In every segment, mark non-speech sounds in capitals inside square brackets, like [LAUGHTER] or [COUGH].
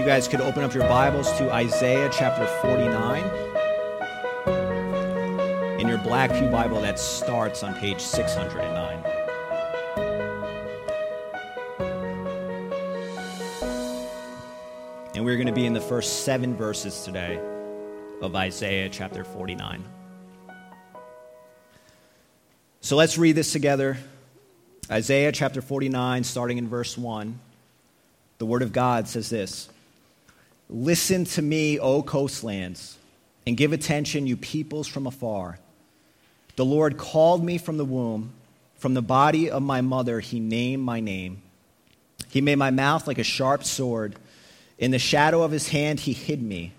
you guys could open up your Bibles to Isaiah chapter 49. In your Black Pew Bible, that starts on page 609. And we're going to be in the first seven verses today of Isaiah chapter 49. So let's read this together. Isaiah chapter 49, starting in verse 1. The Word of God says this Listen to me, O coastlands, and give attention, you peoples from afar. The Lord called me from the womb, from the body of my mother, He named my name. He made my mouth like a sharp sword. In the shadow of His hand, He hid me.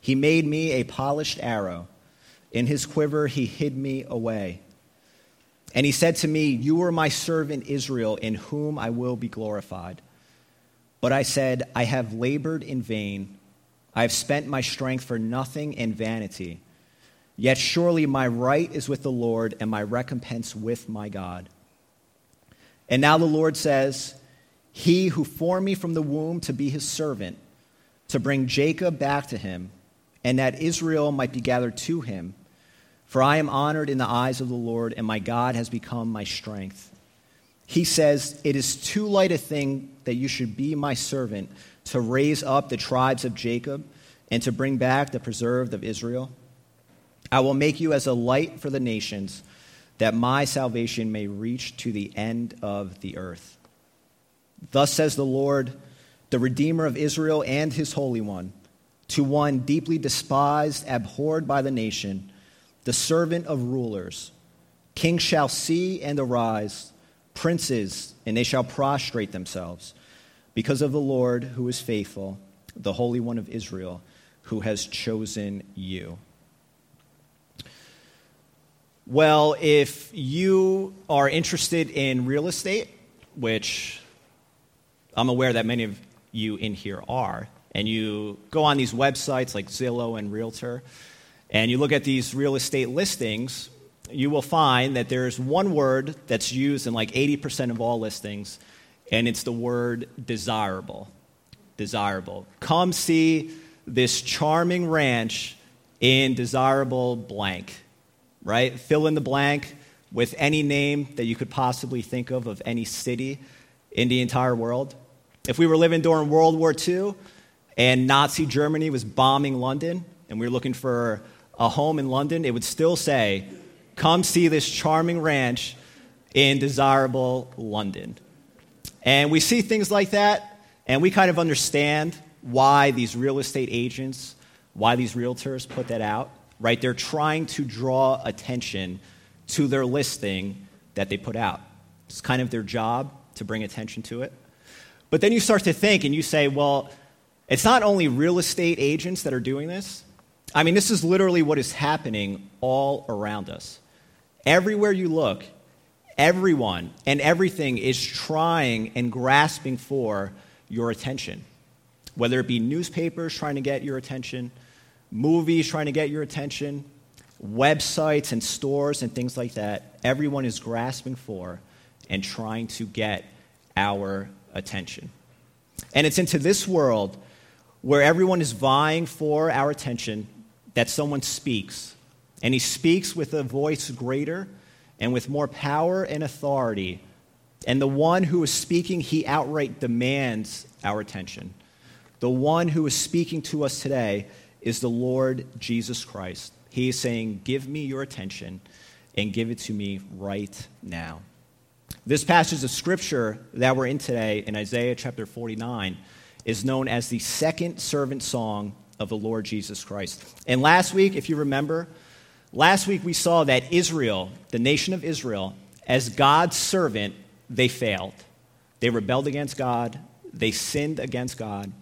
He made me a polished arrow. In His quiver, He hid me away. And He said to me, You are my servant Israel, in whom I will be glorified. But I said, I have labored in vain. I have spent my strength for nothing and vanity. Yet surely my right is with the Lord, and my recompense with my God. And now the Lord says, He who formed me from the womb to be his servant, to bring Jacob back to him, and that Israel might be gathered to him. For I am honored in the eyes of the Lord, and my God has become my strength. He says, It is too light a thing that you should be my servant to raise up the tribes of Jacob and to bring back the preserved of Israel. I will make you as a light for the nations, that my salvation may reach to the end of the earth. Thus says the Lord, the Redeemer of Israel and his Holy One, to one deeply despised, abhorred by the nation, the servant of rulers. Kings shall see and arise princes, and they shall prostrate themselves because of the Lord who is faithful, the Holy One of Israel, who has chosen you. Well, if you are interested in real estate, which I'm aware that many of you in here are, and you go on these websites like Zillow and Realtor, and you look at these real estate listings, you will find that there's one word that's used in like 80% of all listings, and it's the word desirable. Desirable. Come see this charming ranch in desirable blank, right? Fill in the blank with any name that you could possibly think of of any city in the entire world. If we were living during World War II and Nazi Germany was bombing London and we were looking for a home in London, it would still say Come see this charming ranch in desirable London. And we see things like that, and we kind of understand why these real estate agents, why these realtors put that out, right? They're trying to draw attention to their listing that they put out. It's kind of their job to bring attention to it. But then you start to think and you say, well, it's not only real estate agents that are doing this. I mean, this is literally what is happening all around us. Everywhere you look, everyone and everything is trying and grasping for your attention. Whether it be newspapers trying to get your attention, movies trying to get your attention, websites and stores and things like that, everyone is grasping for and trying to get our attention. And it's into this world where everyone is vying for our attention that someone speaks and he speaks with a voice greater and with more power and authority. And the one who is speaking, he outright demands our attention. The one who is speaking to us today is the Lord Jesus Christ. He is saying, Give me your attention and give it to me right now. This passage of scripture that we're in today in Isaiah chapter 49 is known as the second servant song of the Lord Jesus Christ. And last week, if you remember, Last week we saw that Israel, the nation of Israel, as God's servant, they failed. They rebelled against God, they sinned against God.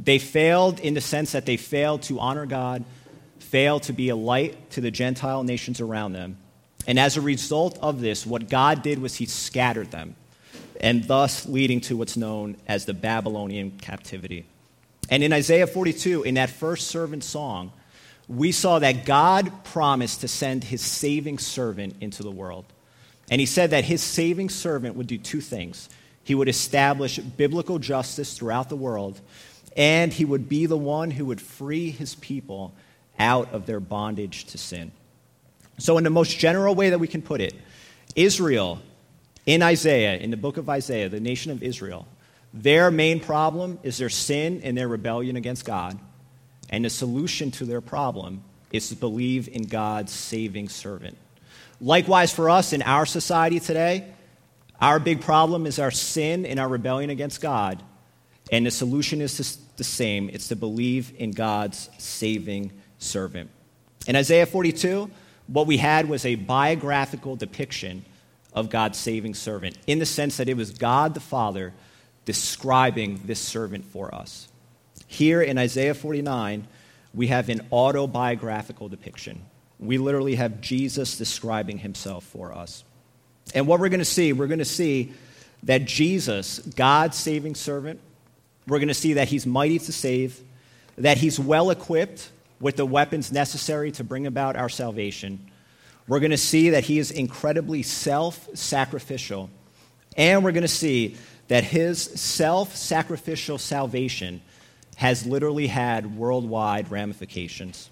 They failed in the sense that they failed to honor God, failed to be a light to the Gentile nations around them. And as a result of this, what God did was he scattered them, and thus leading to what's known as the Babylonian captivity. And in Isaiah 42, in that first servant song, we saw that God promised to send his saving servant into the world. And he said that his saving servant would do two things he would establish biblical justice throughout the world, and he would be the one who would free his people out of their bondage to sin. So, in the most general way that we can put it, Israel in Isaiah, in the book of Isaiah, the nation of Israel, their main problem is their sin and their rebellion against God. And the solution to their problem is to believe in God's saving servant. Likewise, for us in our society today, our big problem is our sin and our rebellion against God. And the solution is the same it's to believe in God's saving servant. In Isaiah 42, what we had was a biographical depiction of God's saving servant, in the sense that it was God the Father describing this servant for us. Here in Isaiah 49, we have an autobiographical depiction. We literally have Jesus describing himself for us. And what we're going to see, we're going to see that Jesus, God's saving servant, we're going to see that he's mighty to save, that he's well equipped with the weapons necessary to bring about our salvation. We're going to see that he is incredibly self sacrificial. And we're going to see that his self sacrificial salvation has literally had worldwide ramifications.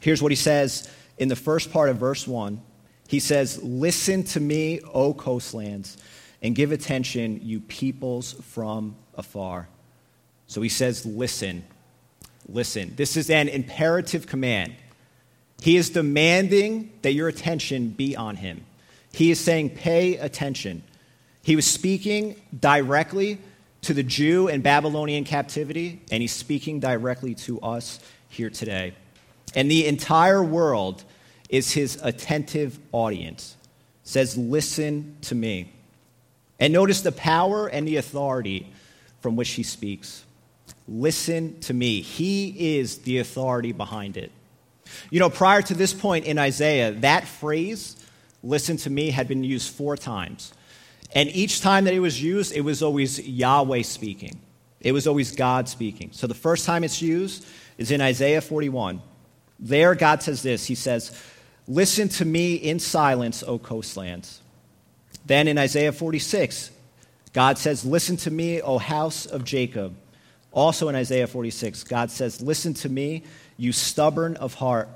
Here's what he says in the first part of verse 1. He says, Listen to me, O coastlands, and give attention, you peoples from afar. So he says, Listen. Listen. This is an imperative command. He is demanding that your attention be on him. He is saying, Pay attention. He was speaking directly to the Jew in Babylonian captivity, and he's speaking directly to us here today. And the entire world is his attentive audience. Says, Listen to me. And notice the power and the authority from which he speaks. Listen to me. He is the authority behind it. You know, prior to this point in Isaiah, that phrase, listen to me, had been used four times. And each time that it was used, it was always Yahweh speaking. It was always God speaking. So the first time it's used is in Isaiah 41. There, God says this He says, Listen to me in silence, O coastlands. Then in Isaiah 46, God says, Listen to me, O house of Jacob. Also in Isaiah 46, God says, Listen to me, you stubborn of heart.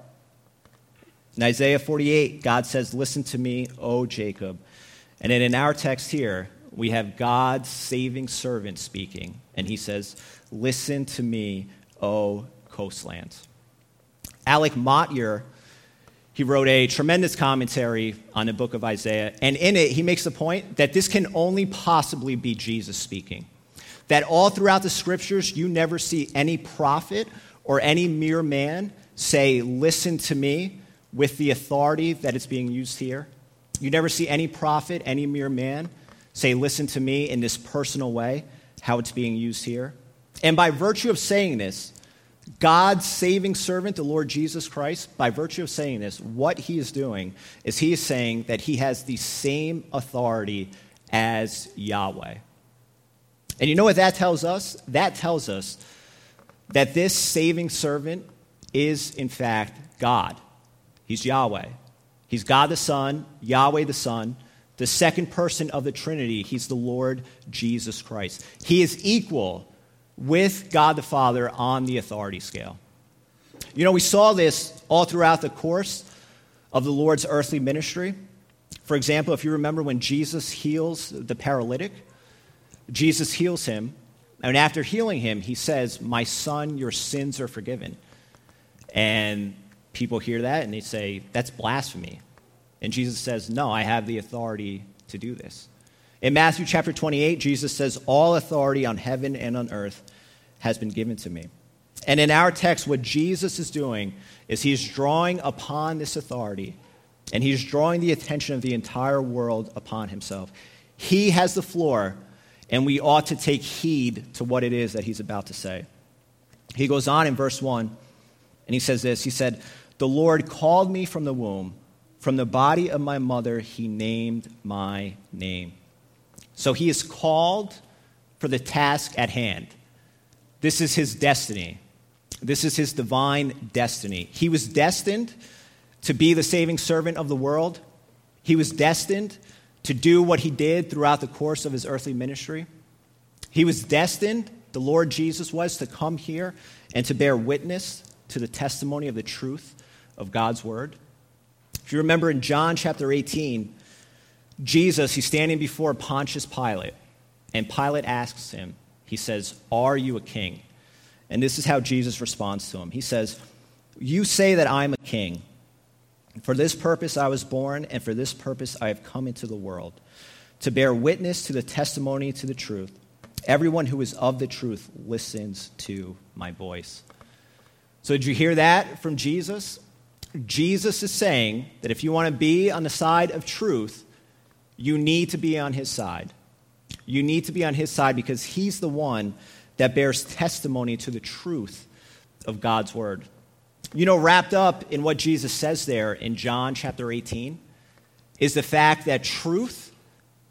In Isaiah 48, God says, Listen to me, O Jacob. And then in our text here, we have God's saving servant speaking, and he says, Listen to me, O coastlands. Alec Motyer, he wrote a tremendous commentary on the book of Isaiah, and in it, he makes the point that this can only possibly be Jesus speaking. That all throughout the scriptures, you never see any prophet or any mere man say, Listen to me, with the authority that is being used here. You never see any prophet, any mere man say, Listen to me in this personal way, how it's being used here. And by virtue of saying this, God's saving servant, the Lord Jesus Christ, by virtue of saying this, what he is doing is he is saying that he has the same authority as Yahweh. And you know what that tells us? That tells us that this saving servant is, in fact, God. He's Yahweh. He's God the Son, Yahweh the Son, the second person of the Trinity. He's the Lord Jesus Christ. He is equal with God the Father on the authority scale. You know, we saw this all throughout the course of the Lord's earthly ministry. For example, if you remember when Jesus heals the paralytic, Jesus heals him, and after healing him, he says, My son, your sins are forgiven. And people hear that and they say, That's blasphemy. And Jesus says, No, I have the authority to do this. In Matthew chapter 28, Jesus says, All authority on heaven and on earth has been given to me. And in our text, what Jesus is doing is he's drawing upon this authority and he's drawing the attention of the entire world upon himself. He has the floor, and we ought to take heed to what it is that he's about to say. He goes on in verse 1, and he says this He said, the Lord called me from the womb. From the body of my mother, he named my name. So he is called for the task at hand. This is his destiny. This is his divine destiny. He was destined to be the saving servant of the world. He was destined to do what he did throughout the course of his earthly ministry. He was destined the Lord Jesus was to come here and to bear witness to the testimony of the truth of God's word. If you remember in John chapter 18, Jesus, he's standing before Pontius Pilate, and Pilate asks him, he says, Are you a king? And this is how Jesus responds to him. He says, You say that I'm a king. For this purpose I was born, and for this purpose I have come into the world, to bear witness to the testimony to the truth. Everyone who is of the truth listens to my voice. So, did you hear that from Jesus? Jesus is saying that if you want to be on the side of truth, you need to be on his side. You need to be on his side because he's the one that bears testimony to the truth of God's word. You know, wrapped up in what Jesus says there in John chapter 18 is the fact that truth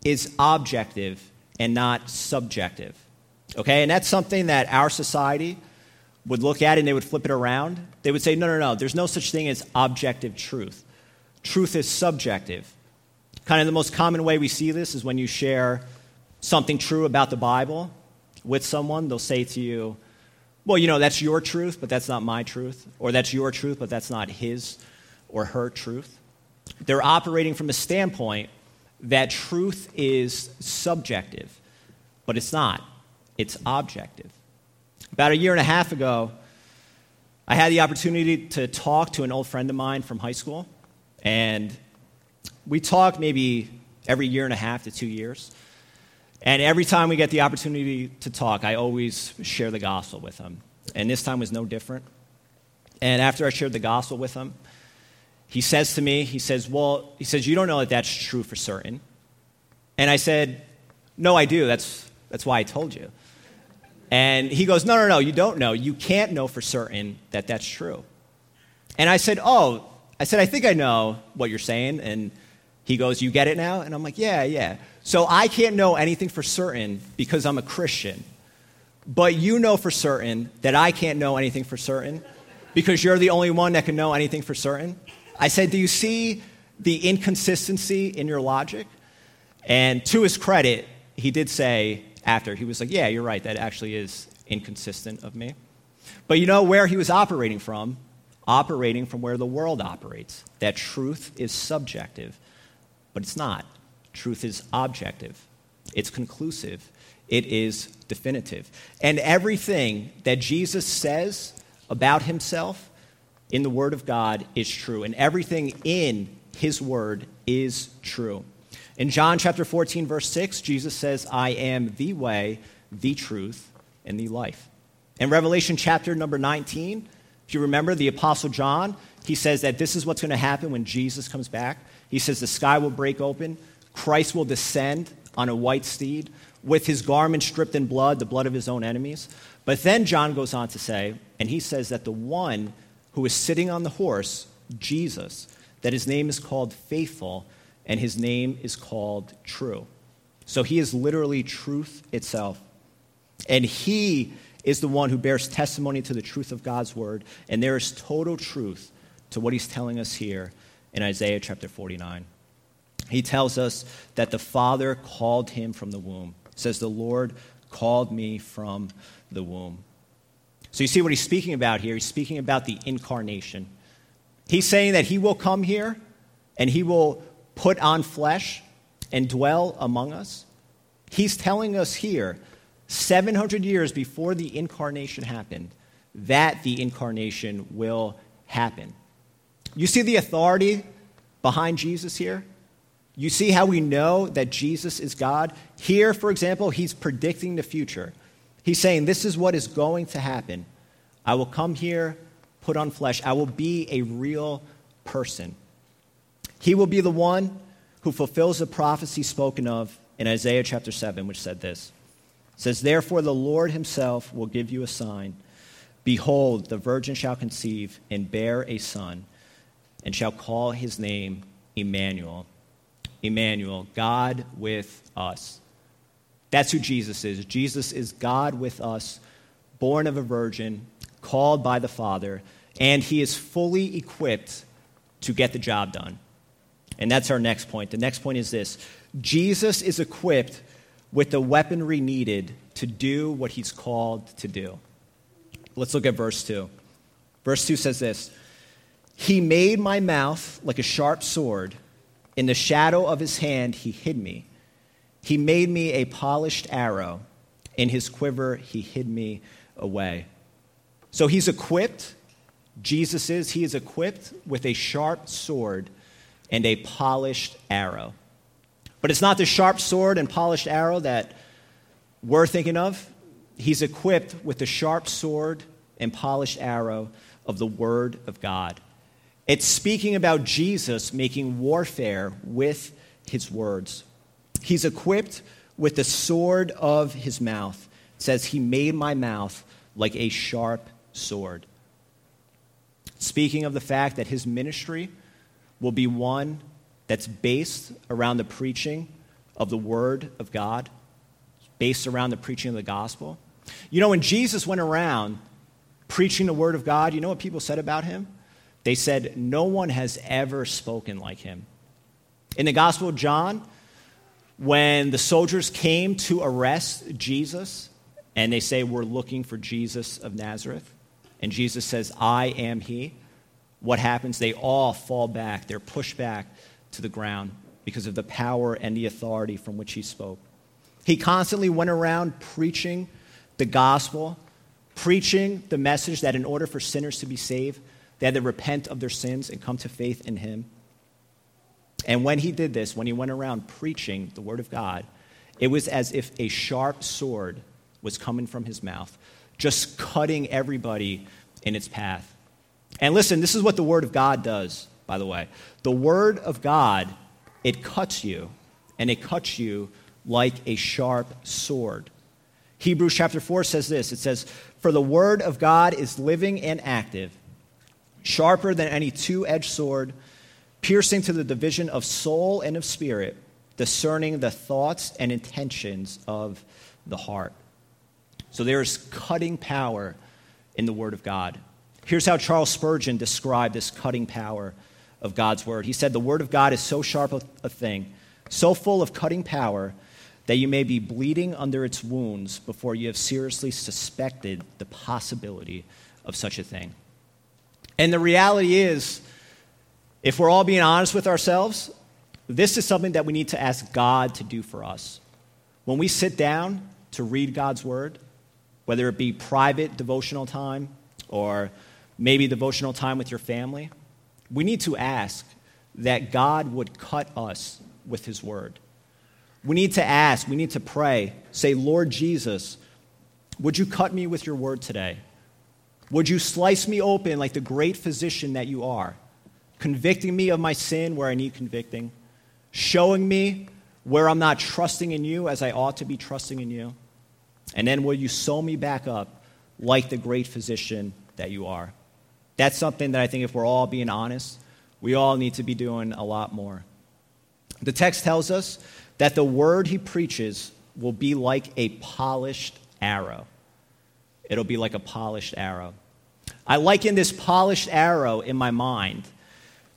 is objective and not subjective. Okay? And that's something that our society would look at it and they would flip it around. They would say, no, no, no, there's no such thing as objective truth. Truth is subjective. Kind of the most common way we see this is when you share something true about the Bible with someone, they'll say to you, well, you know, that's your truth, but that's not my truth. Or that's your truth, but that's not his or her truth. They're operating from a standpoint that truth is subjective, but it's not, it's objective. About a year and a half ago, I had the opportunity to talk to an old friend of mine from high school, and we talk maybe every year and a half to two years. And every time we get the opportunity to talk, I always share the gospel with him. And this time was no different. And after I shared the gospel with him, he says to me, he says, Well, he says, You don't know that that's true for certain. And I said, No, I do. That's, that's why I told you. And he goes, No, no, no, you don't know. You can't know for certain that that's true. And I said, Oh, I said, I think I know what you're saying. And he goes, You get it now? And I'm like, Yeah, yeah. So I can't know anything for certain because I'm a Christian. But you know for certain that I can't know anything for certain because you're the only one that can know anything for certain. I said, Do you see the inconsistency in your logic? And to his credit, he did say after, he was like, Yeah, you're right, that actually is inconsistent of me. But you know where he was operating from? Operating from where the world operates. That truth is subjective, but it's not. Truth is objective, it's conclusive, it is definitive. And everything that Jesus says about himself in the Word of God is true, and everything in his Word is true. In John chapter 14, verse 6, Jesus says, I am the way, the truth, and the life. In Revelation chapter number 19, if you remember the Apostle John, he says that this is what's going to happen when Jesus comes back. He says the sky will break open, Christ will descend on a white steed with his garment stripped in blood, the blood of his own enemies. But then John goes on to say, and he says that the one who is sitting on the horse, Jesus, that his name is called faithful and his name is called true. So he is literally truth itself. And he is the one who bears testimony to the truth of God's word. And there is total truth to what he's telling us here in Isaiah chapter 49. He tells us that the Father called him from the womb. Says, The Lord called me from the womb. So you see what he's speaking about here? He's speaking about the incarnation. He's saying that he will come here and he will put on flesh and dwell among us. He's telling us here, 700 years before the incarnation happened, that the incarnation will happen. You see the authority behind Jesus here? You see how we know that Jesus is God? Here, for example, he's predicting the future. He's saying, This is what is going to happen. I will come here, put on flesh. I will be a real person. He will be the one who fulfills the prophecy spoken of in Isaiah chapter 7, which said this. It says, Therefore the Lord himself will give you a sign. Behold, the virgin shall conceive and bear a son, and shall call his name Emmanuel Emmanuel, God with us. That's who Jesus is. Jesus is God with us, born of a virgin, called by the Father, and he is fully equipped to get the job done. And that's our next point. The next point is this Jesus is equipped with the weaponry needed to do what he's called to do. Let's look at verse 2. Verse 2 says this He made my mouth like a sharp sword. In the shadow of his hand, he hid me. He made me a polished arrow. In his quiver, he hid me away. So he's equipped, Jesus is, he is equipped with a sharp sword and a polished arrow. But it's not the sharp sword and polished arrow that we're thinking of. He's equipped with the sharp sword and polished arrow of the Word of God. It's speaking about Jesus making warfare with his words. He's equipped with the sword of his mouth. It says, He made my mouth like a sharp sword. Speaking of the fact that his ministry will be one that's based around the preaching of the Word of God, based around the preaching of the gospel. You know, when Jesus went around preaching the Word of God, you know what people said about him? They said, No one has ever spoken like him. In the Gospel of John, when the soldiers came to arrest Jesus, and they say, We're looking for Jesus of Nazareth, and Jesus says, I am he, what happens? They all fall back. They're pushed back to the ground because of the power and the authority from which he spoke. He constantly went around preaching the gospel, preaching the message that in order for sinners to be saved, they had to repent of their sins and come to faith in him. And when he did this, when he went around preaching the word of God, it was as if a sharp sword was coming from his mouth, just cutting everybody in its path. And listen, this is what the word of God does, by the way. The word of God, it cuts you, and it cuts you like a sharp sword. Hebrews chapter 4 says this it says, For the word of God is living and active, sharper than any two edged sword, piercing to the division of soul and of spirit, discerning the thoughts and intentions of the heart. So there's cutting power in the word of God. Here's how Charles Spurgeon described this cutting power of God's word. He said, The word of God is so sharp a thing, so full of cutting power that you may be bleeding under its wounds before you have seriously suspected the possibility of such a thing. And the reality is, if we're all being honest with ourselves, this is something that we need to ask God to do for us. When we sit down to read God's word, whether it be private devotional time or maybe devotional time with your family, we need to ask that God would cut us with his word. We need to ask, we need to pray, say, Lord Jesus, would you cut me with your word today? Would you slice me open like the great physician that you are, convicting me of my sin where I need convicting, showing me where I'm not trusting in you as I ought to be trusting in you? And then will you sew me back up like the great physician that you are? That's something that I think if we're all being honest, we all need to be doing a lot more. The text tells us that the word he preaches will be like a polished arrow. It'll be like a polished arrow. I liken this polished arrow in my mind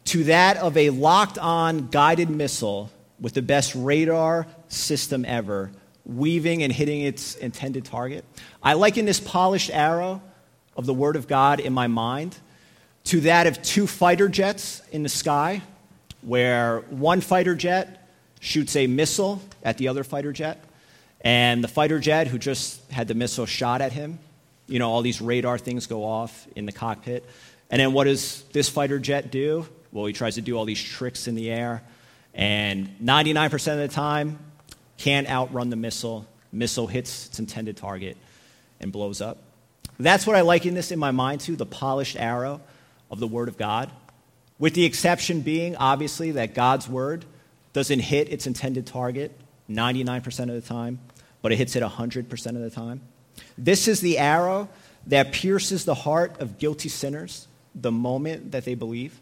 to that of a locked on guided missile with the best radar system ever, weaving and hitting its intended target. I liken this polished arrow of the Word of God in my mind to that of two fighter jets in the sky, where one fighter jet shoots a missile at the other fighter jet. And the fighter jet who just had the missile shot at him, you know, all these radar things go off in the cockpit. And then what does this fighter jet do? Well, he tries to do all these tricks in the air. And 99% of the time, can't outrun the missile. Missile hits its intended target and blows up. That's what I liken this in my mind to the polished arrow of the Word of God. With the exception being, obviously, that God's Word doesn't hit its intended target 99% of the time, but it hits it 100% of the time. This is the arrow that pierces the heart of guilty sinners the moment that they believe.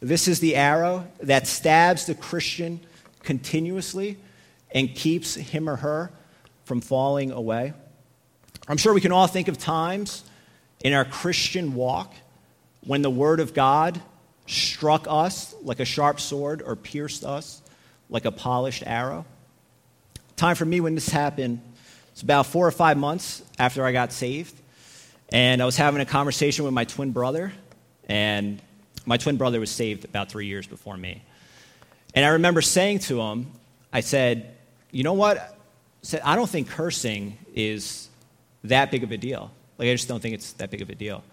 This is the arrow that stabs the Christian continuously and keeps him or her from falling away. I'm sure we can all think of times in our Christian walk when the Word of God struck us like a sharp sword or pierced us like a polished arrow. time for me when this happened, it's about four or five months after I got saved. And I was having a conversation with my twin brother, and my twin brother was saved about three years before me. And I remember saying to him, I said, You know what? I said, I don't think cursing is that big of a deal. Like, I just don't think it's that big of a deal.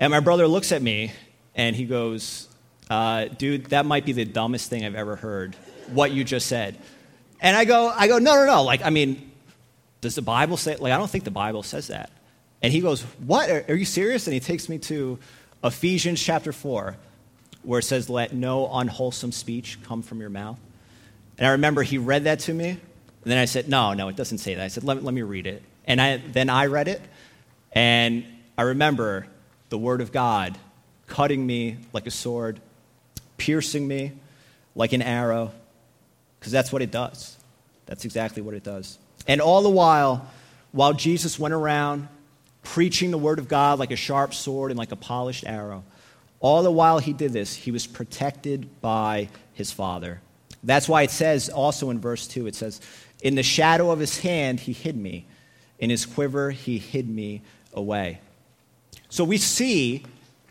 And my brother looks at me and he goes, uh, Dude, that might be the dumbest thing I've ever heard, what you just said. And I go, I go, No, no, no. Like, I mean, does the Bible say, like, I don't think the Bible says that. And he goes, What? Are, are you serious? And he takes me to Ephesians chapter 4, where it says, Let no unwholesome speech come from your mouth. And I remember he read that to me. And then I said, No, no, it doesn't say that. I said, Let, let me read it. And I, then I read it. And I remember the word of God cutting me like a sword, piercing me like an arrow, because that's what it does. That's exactly what it does. And all the while, while Jesus went around preaching the word of God like a sharp sword and like a polished arrow. All the while he did this, he was protected by his Father. That's why it says also in verse 2, it says, In the shadow of his hand he hid me, in his quiver he hid me away. So we see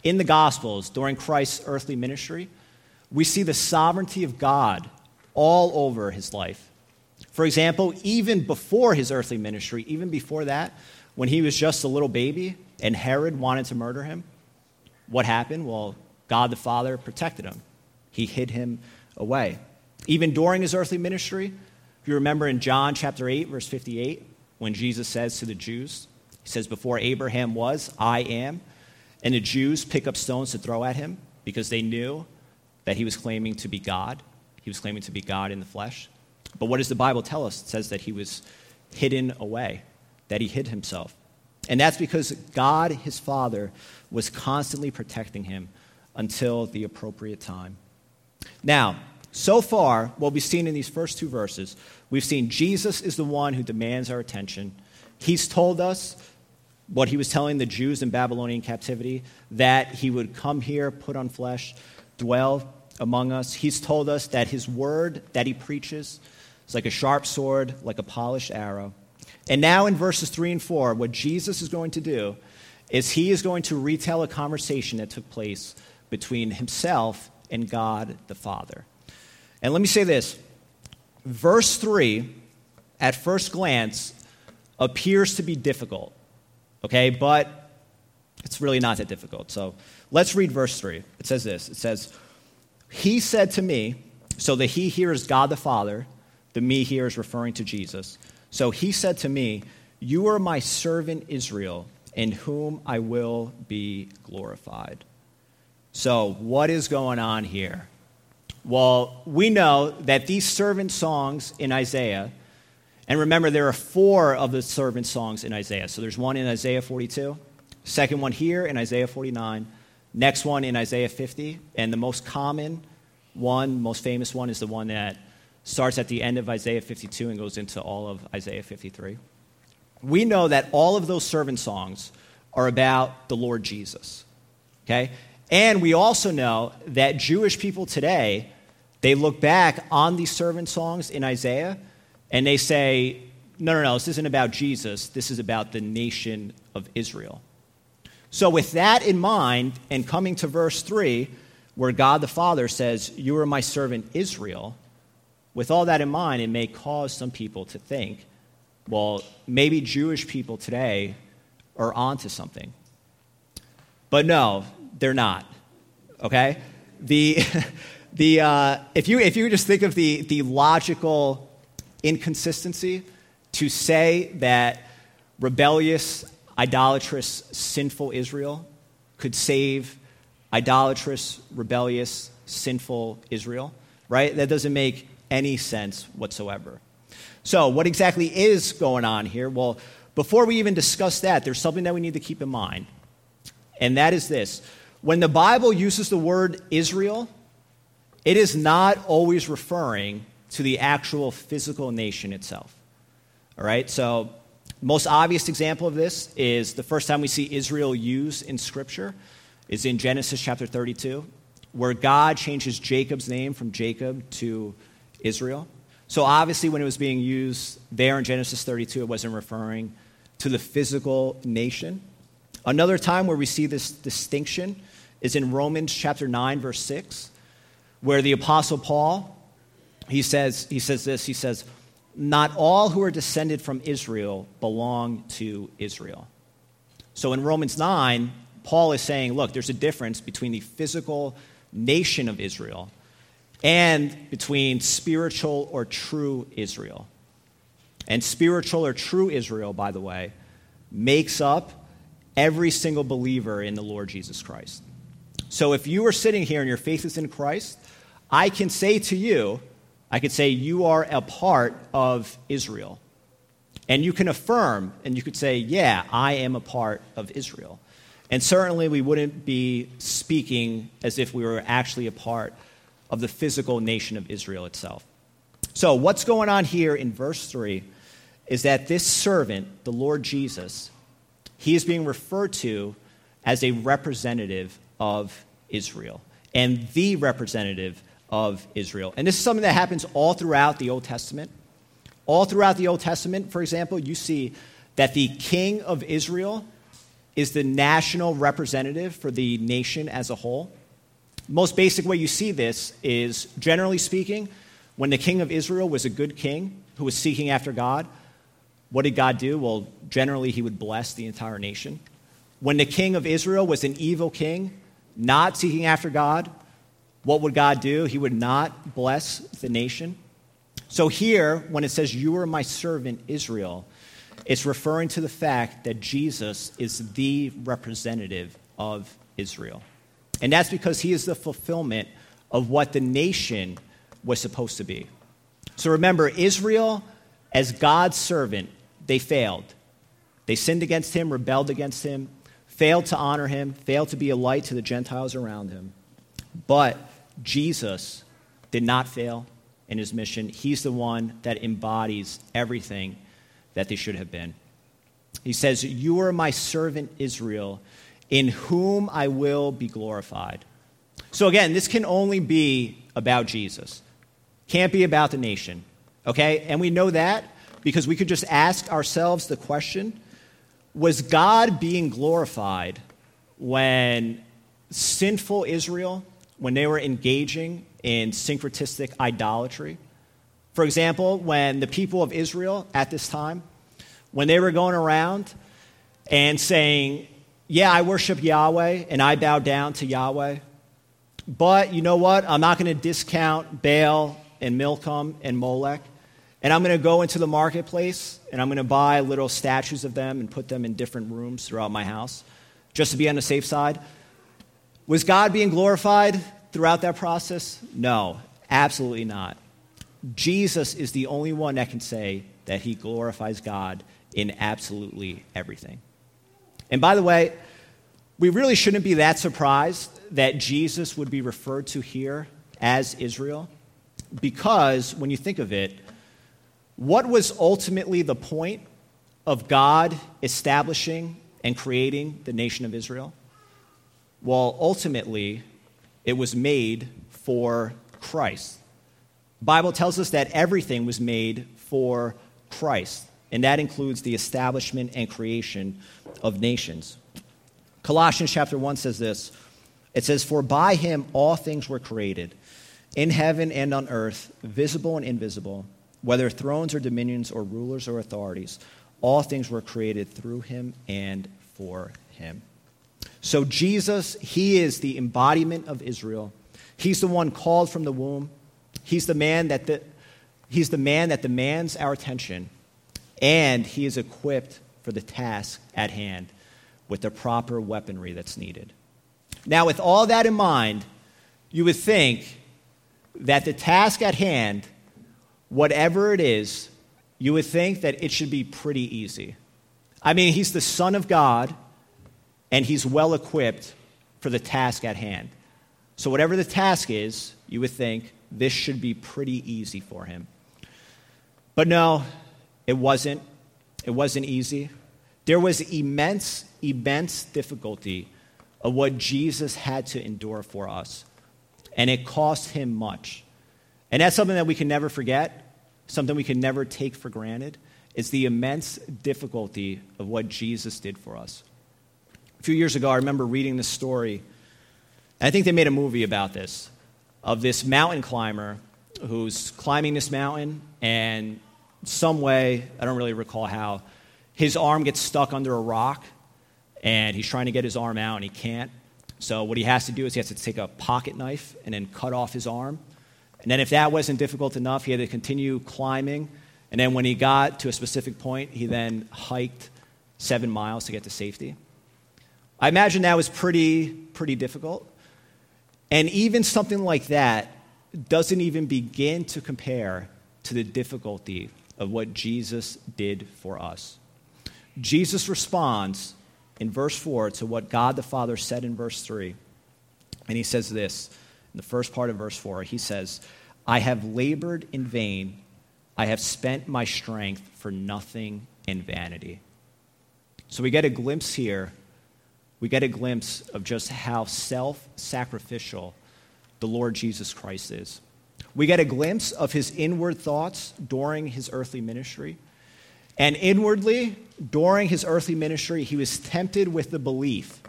in the Gospels during Christ's earthly ministry, we see the sovereignty of God all over his life. For example, even before his earthly ministry, even before that, when he was just a little baby and Herod wanted to murder him, what happened? Well, God the Father protected him, he hid him away. Even during his earthly ministry, if you remember in John chapter 8, verse 58, when Jesus says to the Jews, He says, Before Abraham was, I am. And the Jews pick up stones to throw at him because they knew that he was claiming to be God. He was claiming to be God in the flesh. But what does the Bible tell us? It says that he was hidden away that he hid himself. And that's because God, his Father, was constantly protecting him until the appropriate time. Now, so far, what we've seen in these first two verses, we've seen Jesus is the one who demands our attention. He's told us what he was telling the Jews in Babylonian captivity that he would come here, put on flesh, dwell among us. He's told us that his word that he preaches is like a sharp sword, like a polished arrow. And now in verses 3 and 4, what Jesus is going to do is he is going to retell a conversation that took place between himself and God the Father. And let me say this verse 3, at first glance, appears to be difficult, okay? But it's really not that difficult. So let's read verse 3. It says this It says, He said to me, so the he here is God the Father, the me here is referring to Jesus. So he said to me, You are my servant Israel, in whom I will be glorified. So, what is going on here? Well, we know that these servant songs in Isaiah, and remember, there are four of the servant songs in Isaiah. So there's one in Isaiah 42, second one here in Isaiah 49, next one in Isaiah 50, and the most common one, most famous one, is the one that starts at the end of Isaiah 52 and goes into all of Isaiah 53. We know that all of those servant songs are about the Lord Jesus. Okay? And we also know that Jewish people today, they look back on these servant songs in Isaiah and they say, no, no, no, this isn't about Jesus. This is about the nation of Israel. So, with that in mind, and coming to verse 3, where God the Father says, You are my servant Israel, with all that in mind, it may cause some people to think, well, maybe Jewish people today are onto something. But no, they're not. Okay? The, [LAUGHS] the, uh, if, you, if you just think of the, the logical inconsistency to say that rebellious, idolatrous, sinful Israel could save idolatrous, rebellious, sinful Israel, right? That doesn't make any sense whatsoever. So, what exactly is going on here? Well, before we even discuss that, there's something that we need to keep in mind. And that is this when the Bible uses the word Israel, it is not always referring to the actual physical nation itself. All right? So, most obvious example of this is the first time we see Israel used in Scripture is in Genesis chapter 32, where God changes Jacob's name from Jacob to Israel. So obviously, when it was being used there in Genesis 32, it wasn't referring to the physical nation. Another time where we see this distinction is in Romans chapter 9, verse 6, where the Apostle Paul, he says, he says this, he says, Not all who are descended from Israel belong to Israel. So in Romans 9, Paul is saying, look, there's a difference between the physical nation of Israel and between spiritual or true Israel. And spiritual or true Israel, by the way, makes up every single believer in the Lord Jesus Christ. So if you are sitting here and your faith is in Christ, I can say to you, I could say, you are a part of Israel. And you can affirm and you could say, yeah, I am a part of Israel. And certainly we wouldn't be speaking as if we were actually a part of the physical nation of Israel itself. So, what's going on here in verse 3 is that this servant, the Lord Jesus, he is being referred to as a representative of Israel and the representative of Israel. And this is something that happens all throughout the Old Testament. All throughout the Old Testament, for example, you see that the king of Israel is the national representative for the nation as a whole most basic way you see this is, generally speaking, when the king of Israel was a good king who was seeking after God, what did God do? Well, generally, he would bless the entire nation. When the king of Israel was an evil king, not seeking after God, what would God do? He would not bless the nation. So here, when it says, You are my servant Israel, it's referring to the fact that Jesus is the representative of Israel. And that's because he is the fulfillment of what the nation was supposed to be. So remember, Israel, as God's servant, they failed. They sinned against him, rebelled against him, failed to honor him, failed to be a light to the Gentiles around him. But Jesus did not fail in his mission. He's the one that embodies everything that they should have been. He says, You are my servant Israel in whom I will be glorified. So again, this can only be about Jesus. Can't be about the nation. Okay? And we know that because we could just ask ourselves the question was God being glorified when sinful Israel, when they were engaging in syncretistic idolatry? For example, when the people of Israel at this time, when they were going around and saying, yeah, I worship Yahweh and I bow down to Yahweh. But you know what? I'm not going to discount Baal and Milcom and Molech. And I'm going to go into the marketplace and I'm going to buy little statues of them and put them in different rooms throughout my house just to be on the safe side. Was God being glorified throughout that process? No, absolutely not. Jesus is the only one that can say that he glorifies God in absolutely everything. And by the way, we really shouldn't be that surprised that Jesus would be referred to here as Israel, because when you think of it, what was ultimately the point of God establishing and creating the nation of Israel? Well, ultimately, it was made for Christ. The Bible tells us that everything was made for Christ and that includes the establishment and creation of nations. Colossians chapter 1 says this it says, For by him all things were created, in heaven and on earth, visible and invisible, whether thrones or dominions or rulers or authorities. All things were created through him and for him. So, Jesus, he is the embodiment of Israel. He's the one called from the womb. He's the man that, the, he's the man that demands our attention and he is equipped for the task at hand with the proper weaponry that's needed. Now, with all that in mind, you would think that the task at hand, whatever it is, you would think that it should be pretty easy. I mean, he's the Son of God, and he's well equipped for the task at hand. So, whatever the task is, you would think this should be pretty easy for him. But no, it wasn't. It wasn't easy. There was immense, immense difficulty of what Jesus had to endure for us. And it cost him much. And that's something that we can never forget something we can never take for granted, is the immense difficulty of what Jesus did for us. A few years ago, I remember reading this story. I think they made a movie about this of this mountain climber who's climbing this mountain, and some way, I don't really recall how, his arm gets stuck under a rock, and he's trying to get his arm out, and he can't. So, what he has to do is he has to take a pocket knife and then cut off his arm. And then, if that wasn't difficult enough, he had to continue climbing. And then, when he got to a specific point, he then hiked seven miles to get to safety. I imagine that was pretty, pretty difficult. And even something like that doesn't even begin to compare to the difficulty of what Jesus did for us. Jesus responds in verse 4 to what God the Father said in verse 3. And he says this in the first part of verse 4 He says, I have labored in vain, I have spent my strength for nothing in vanity. So we get a glimpse here, we get a glimpse of just how self sacrificial the Lord Jesus Christ is. We get a glimpse of his inward thoughts during his earthly ministry. And inwardly, during his earthly ministry, he was tempted with the belief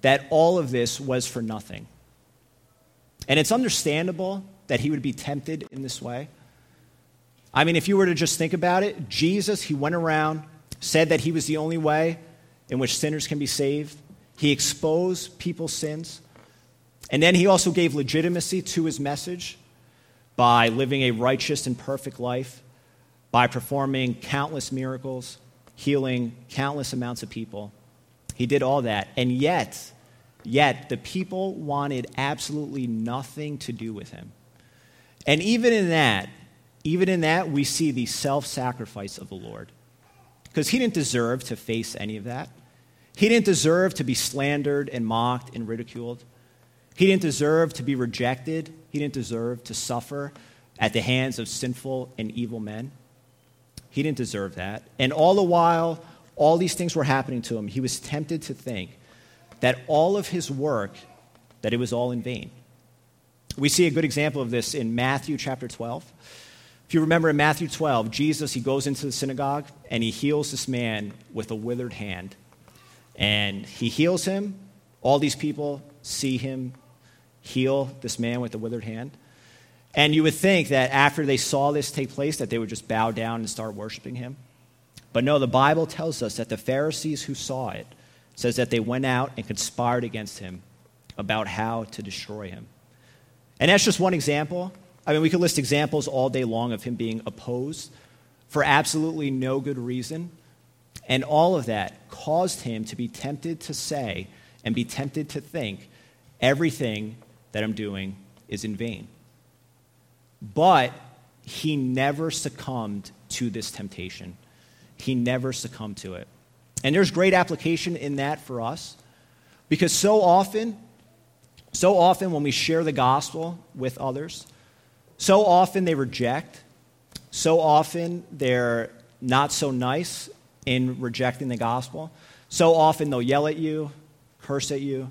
that all of this was for nothing. And it's understandable that he would be tempted in this way. I mean, if you were to just think about it, Jesus, he went around, said that he was the only way in which sinners can be saved. He exposed people's sins. And then he also gave legitimacy to his message by living a righteous and perfect life, by performing countless miracles, healing countless amounts of people. He did all that. And yet, yet, the people wanted absolutely nothing to do with him. And even in that, even in that, we see the self sacrifice of the Lord. Because he didn't deserve to face any of that. He didn't deserve to be slandered and mocked and ridiculed. He didn't deserve to be rejected. He didn't deserve to suffer at the hands of sinful and evil men. He didn't deserve that. And all the while, all these things were happening to him, he was tempted to think that all of his work, that it was all in vain. We see a good example of this in Matthew chapter 12. If you remember in Matthew 12, Jesus, he goes into the synagogue and he heals this man with a withered hand. And he heals him. All these people see him heal this man with a withered hand. And you would think that after they saw this take place, that they would just bow down and start worshiping him. But no, the Bible tells us that the Pharisees who saw it says that they went out and conspired against him about how to destroy him. And that's just one example. I mean, we could list examples all day long of him being opposed for absolutely no good reason. And all of that caused him to be tempted to say and be tempted to think everything that I'm doing is in vain. But he never succumbed to this temptation. He never succumbed to it. And there's great application in that for us because so often, so often when we share the gospel with others, so often they reject, so often they're not so nice in rejecting the gospel. So often they'll yell at you, curse at you,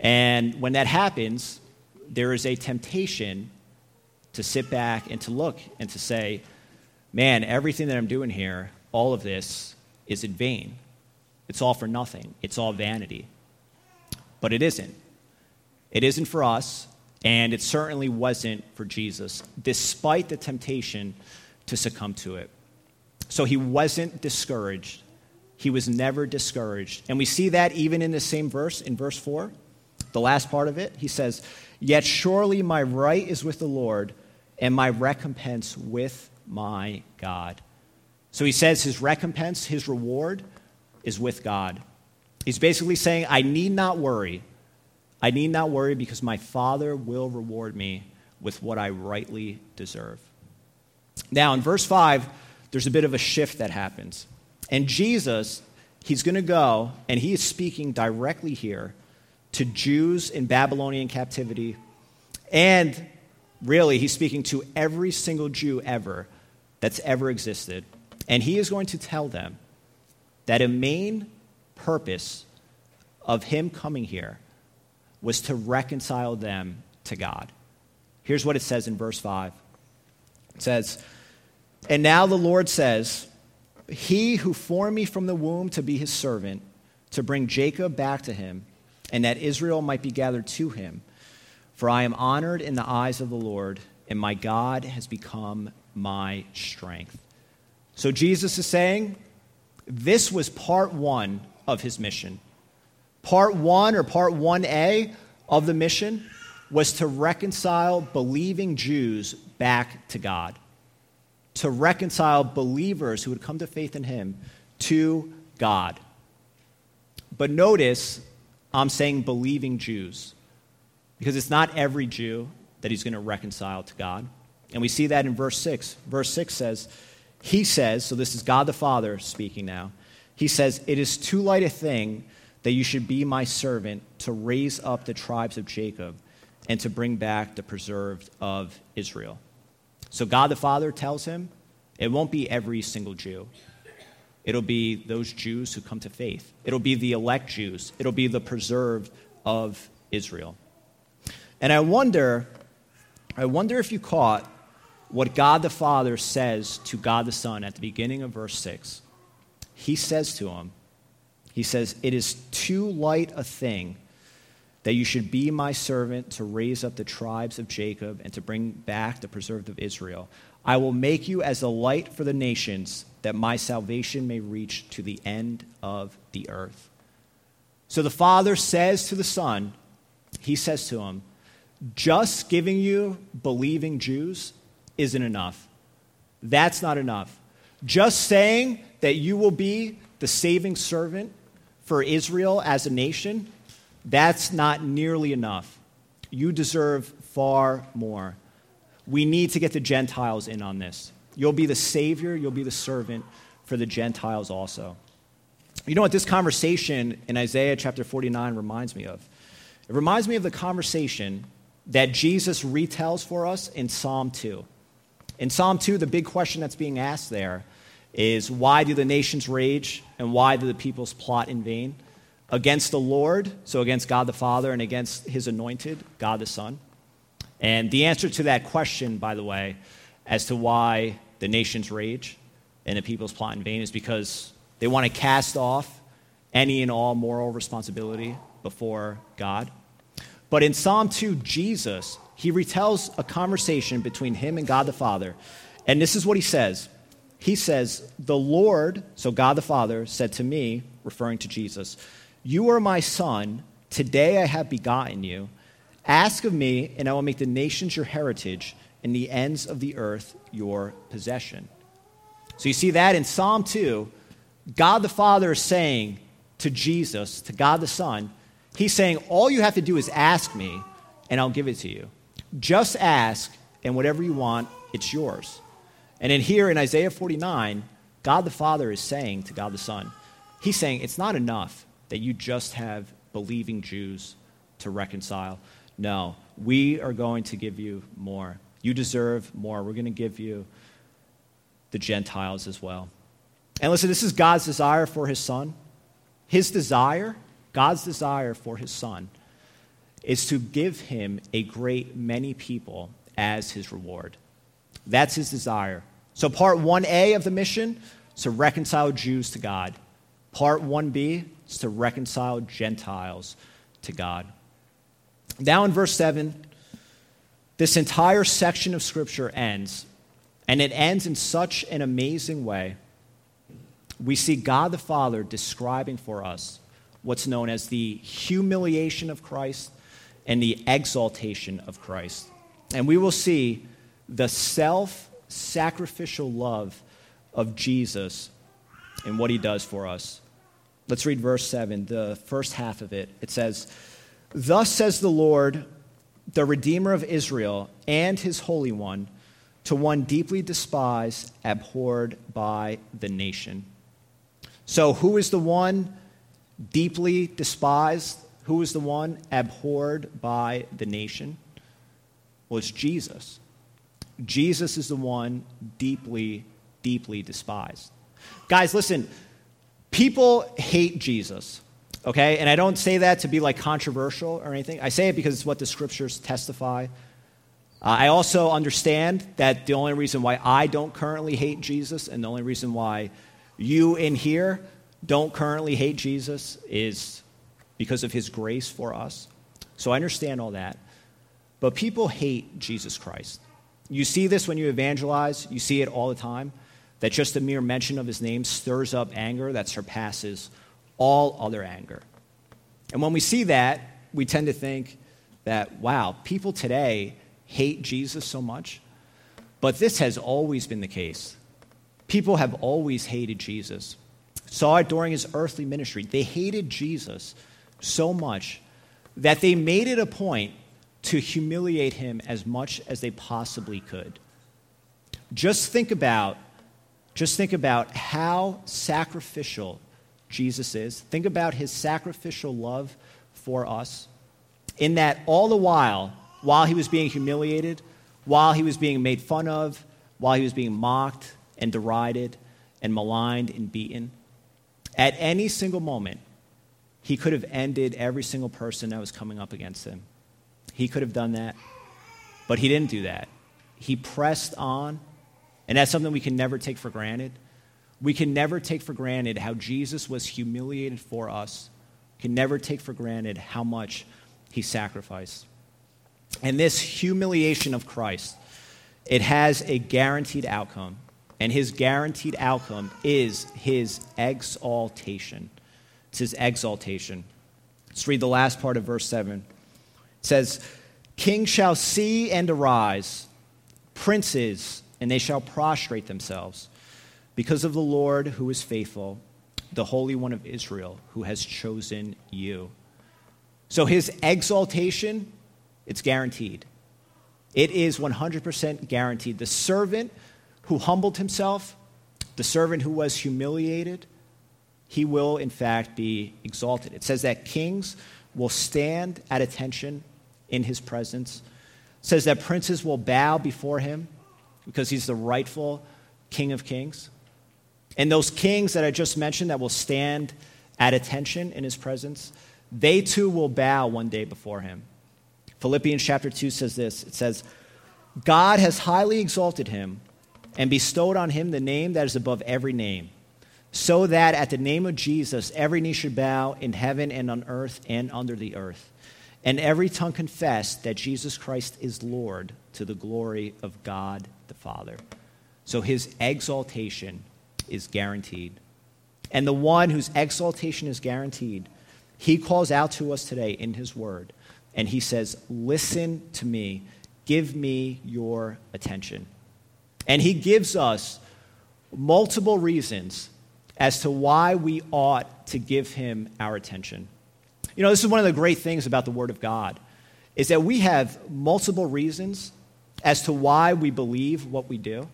and when that happens, there is a temptation to sit back and to look and to say, man, everything that I'm doing here, all of this is in vain. It's all for nothing. It's all vanity. But it isn't. It isn't for us, and it certainly wasn't for Jesus, despite the temptation to succumb to it. So he wasn't discouraged. He was never discouraged. And we see that even in the same verse, in verse 4 the last part of it, he says, Yet surely my right is with the Lord, and my recompense with my God. So he says his recompense, his reward, is with God. He's basically saying, I need not worry. I need not worry because my Father will reward me with what I rightly deserve. Now, in verse 5, there's a bit of a shift that happens. And Jesus, he's going to go, and he is speaking directly here to Jews in Babylonian captivity. And really, he's speaking to every single Jew ever that's ever existed. And he is going to tell them that a main purpose of him coming here was to reconcile them to God. Here's what it says in verse 5 It says, And now the Lord says, He who formed me from the womb to be his servant, to bring Jacob back to him, and that Israel might be gathered to him. For I am honored in the eyes of the Lord, and my God has become my strength. So Jesus is saying, this was part one of his mission. Part one or part 1A of the mission was to reconcile believing Jews back to God, to reconcile believers who would come to faith in him to God. But notice I'm saying believing Jews because it's not every Jew that he's going to reconcile to God. And we see that in verse 6. Verse 6 says, He says, so this is God the Father speaking now, He says, It is too light a thing that you should be my servant to raise up the tribes of Jacob and to bring back the preserved of Israel. So God the Father tells him, It won't be every single Jew. It'll be those Jews who come to faith. It'll be the elect Jews. It'll be the preserved of Israel. And I wonder, I wonder if you caught what God the Father says to God the Son at the beginning of verse 6. He says to him, He says, It is too light a thing that you should be my servant to raise up the tribes of Jacob and to bring back the preserved of Israel. I will make you as a light for the nations, that my salvation may reach to the end of the earth. So the Father says to the Son, He says to him, just giving you believing Jews isn't enough. That's not enough. Just saying that you will be the saving servant for Israel as a nation, that's not nearly enough. You deserve far more. We need to get the Gentiles in on this. You'll be the Savior, you'll be the servant for the Gentiles also. You know what this conversation in Isaiah chapter 49 reminds me of? It reminds me of the conversation that Jesus retells for us in Psalm 2. In Psalm 2, the big question that's being asked there is why do the nations rage and why do the peoples plot in vain? Against the Lord, so against God the Father, and against his anointed, God the Son. And the answer to that question, by the way, as to why the nations rage and the peoples plot in vain, is because they want to cast off any and all moral responsibility before God. But in Psalm 2, Jesus, he retells a conversation between him and God the Father. And this is what he says He says, The Lord, so God the Father, said to me, referring to Jesus, You are my son. Today I have begotten you. Ask of me, and I will make the nations your heritage and the ends of the earth your possession. So you see that in Psalm 2, God the Father is saying to Jesus, to God the Son, He's saying, All you have to do is ask me, and I'll give it to you. Just ask, and whatever you want, it's yours. And in here in Isaiah 49, God the Father is saying to God the Son, He's saying, It's not enough that you just have believing Jews to reconcile. No, we are going to give you more. You deserve more. We're going to give you the Gentiles as well. And listen, this is God's desire for his son. His desire God's desire for his son is to give him a great many people as his reward. That's his desire. So, part 1A of the mission is to reconcile Jews to God. Part 1B is to reconcile Gentiles to God. Now, in verse 7, this entire section of Scripture ends, and it ends in such an amazing way. We see God the Father describing for us what's known as the humiliation of Christ and the exaltation of Christ. And we will see the self sacrificial love of Jesus and what he does for us. Let's read verse 7, the first half of it. It says, Thus says the Lord, the Redeemer of Israel and his Holy One, to one deeply despised, abhorred by the nation. So, who is the one deeply despised. Who is the one abhorred by the nation? Well, it's Jesus. Jesus is the one deeply, deeply despised. Guys, listen, people hate Jesus, okay? And I don't say that to be like controversial or anything. I say it because it's what the scriptures testify. Uh, I also understand that the only reason why I don't currently hate Jesus and the only reason why you in here don't currently hate Jesus is because of his grace for us. So I understand all that. But people hate Jesus Christ. You see this when you evangelize, you see it all the time, that just the mere mention of his name stirs up anger that surpasses all other anger. And when we see that, we tend to think that, wow, people today hate Jesus so much. But this has always been the case. People have always hated Jesus. Saw it during his earthly ministry. They hated Jesus so much that they made it a point to humiliate him as much as they possibly could. Just think about just think about how sacrificial Jesus is. Think about his sacrificial love for us in that all the while while he was being humiliated, while he was being made fun of, while he was being mocked and derided and maligned and beaten, at any single moment, he could have ended every single person that was coming up against him. He could have done that, but he didn't do that. He pressed on, and that's something we can never take for granted. We can never take for granted how Jesus was humiliated for us. Can never take for granted how much he sacrificed. And this humiliation of Christ, it has a guaranteed outcome. And his guaranteed outcome is his exaltation. It's his exaltation. Let's read the last part of verse 7. Says, Kings shall see and arise, princes, and they shall prostrate themselves, because of the Lord who is faithful, the Holy One of Israel, who has chosen you. So his exaltation it's guaranteed. It is 100% guaranteed. The servant who humbled himself, the servant who was humiliated, he will in fact be exalted. It says that kings will stand at attention in his presence. It says that princes will bow before him because he's the rightful king of kings. And those kings that I just mentioned that will stand at attention in his presence, they too will bow one day before him. Philippians chapter 2 says this it says, God has highly exalted him and bestowed on him the name that is above every name, so that at the name of Jesus every knee should bow in heaven and on earth and under the earth, and every tongue confess that Jesus Christ is Lord to the glory of God the Father. So his exaltation is guaranteed. And the one whose exaltation is guaranteed, he calls out to us today in his word and he says, Listen to me, give me your attention. And he gives us multiple reasons as to why we ought to give him our attention. You know, this is one of the great things about the Word of God, is that we have multiple reasons as to why we believe what we do.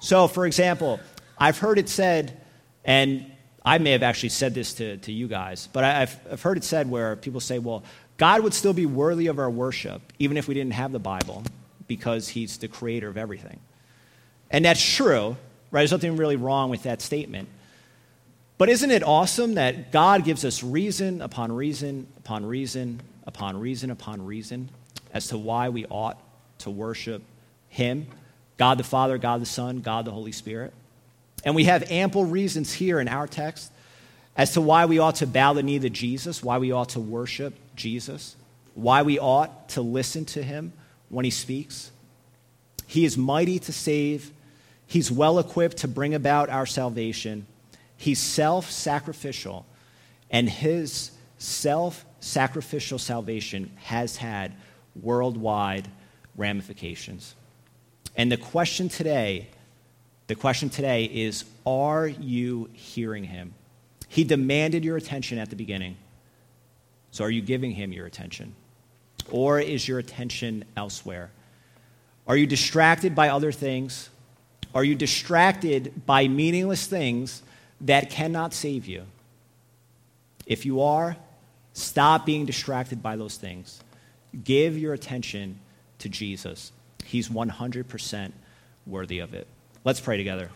So, for example, I've heard it said, and I may have actually said this to, to you guys, but I've, I've heard it said where people say, well, God would still be worthy of our worship, even if we didn't have the Bible, because He's the creator of everything. And that's true, right? There's nothing really wrong with that statement. But isn't it awesome that God gives us reason upon reason upon reason upon reason upon reason as to why we ought to worship Him, God the Father, God the Son, God the Holy Spirit? And we have ample reasons here in our text as to why we ought to bow the knee to Jesus, why we ought to worship Jesus, why we ought to listen to him when he speaks. He is mighty to save, he's well equipped to bring about our salvation, he's self sacrificial, and his self sacrificial salvation has had worldwide ramifications. And the question today, the question today is are you hearing him? He demanded your attention at the beginning. So are you giving him your attention? Or is your attention elsewhere? Are you distracted by other things? Are you distracted by meaningless things that cannot save you? If you are, stop being distracted by those things. Give your attention to Jesus. He's 100% worthy of it. Let's pray together.